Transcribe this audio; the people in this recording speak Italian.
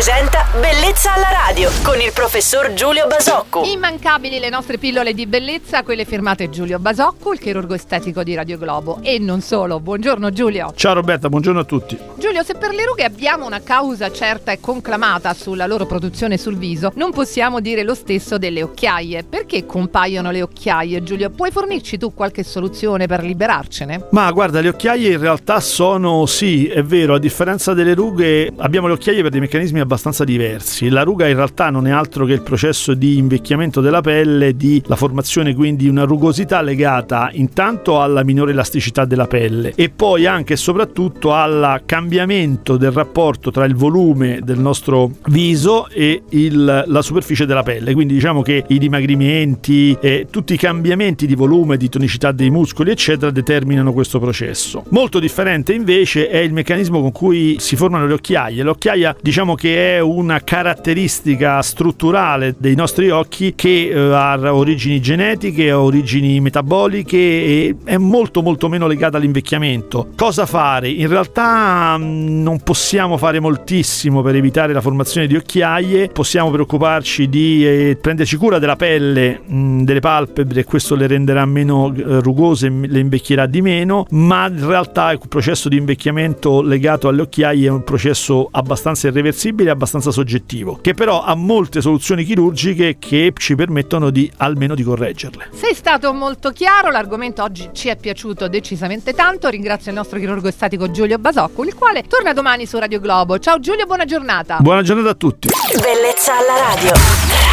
presenta Bellezza alla radio con il professor Giulio Basocco. Immancabili le nostre pillole di bellezza, quelle firmate Giulio Basocco, il chirurgo estetico di Radio Globo. E non solo. Buongiorno Giulio. Ciao Roberta, buongiorno a tutti. Giulio, se per le rughe abbiamo una causa certa e conclamata sulla loro produzione sul viso, non possiamo dire lo stesso delle occhiaie. Perché compaiono le occhiaie, Giulio? Puoi fornirci tu qualche soluzione per liberarcene? Ma guarda, le occhiaie in realtà sono, sì, è vero, a differenza delle rughe, abbiamo le occhiaie per dei meccanismi abbastanza diversi. La ruga in realtà non è altro che il processo di invecchiamento della pelle, di la formazione quindi di una rugosità legata intanto alla minore elasticità della pelle e poi anche e soprattutto al cambiamento del rapporto tra il volume del nostro viso e il, la superficie della pelle. Quindi diciamo che i dimagrimenti e tutti i cambiamenti di volume, di tonicità dei muscoli, eccetera, determinano questo processo. Molto differente invece è il meccanismo con cui si formano le occhiaie. L'occhiaia diciamo che è una caratteristica strutturale dei nostri occhi che eh, ha origini genetiche, ha origini metaboliche e è molto molto meno legata all'invecchiamento. Cosa fare? In realtà mm, non possiamo fare moltissimo per evitare la formazione di occhiaie, possiamo preoccuparci di eh, prenderci cura della pelle, mm, delle palpebre, questo le renderà meno eh, rugose, le invecchierà di meno, ma in realtà il processo di invecchiamento legato alle occhiaie è un processo abbastanza irreversibile, abbastanza soggettivo, che però ha molte soluzioni chirurgiche che ci permettono di almeno di correggerle. Sei stato molto chiaro, l'argomento oggi ci è piaciuto decisamente tanto. Ringrazio il nostro chirurgo estatico Giulio Basocco, il quale torna domani su Radio Globo. Ciao Giulio, buona giornata. Buona giornata a tutti. Bellezza alla radio.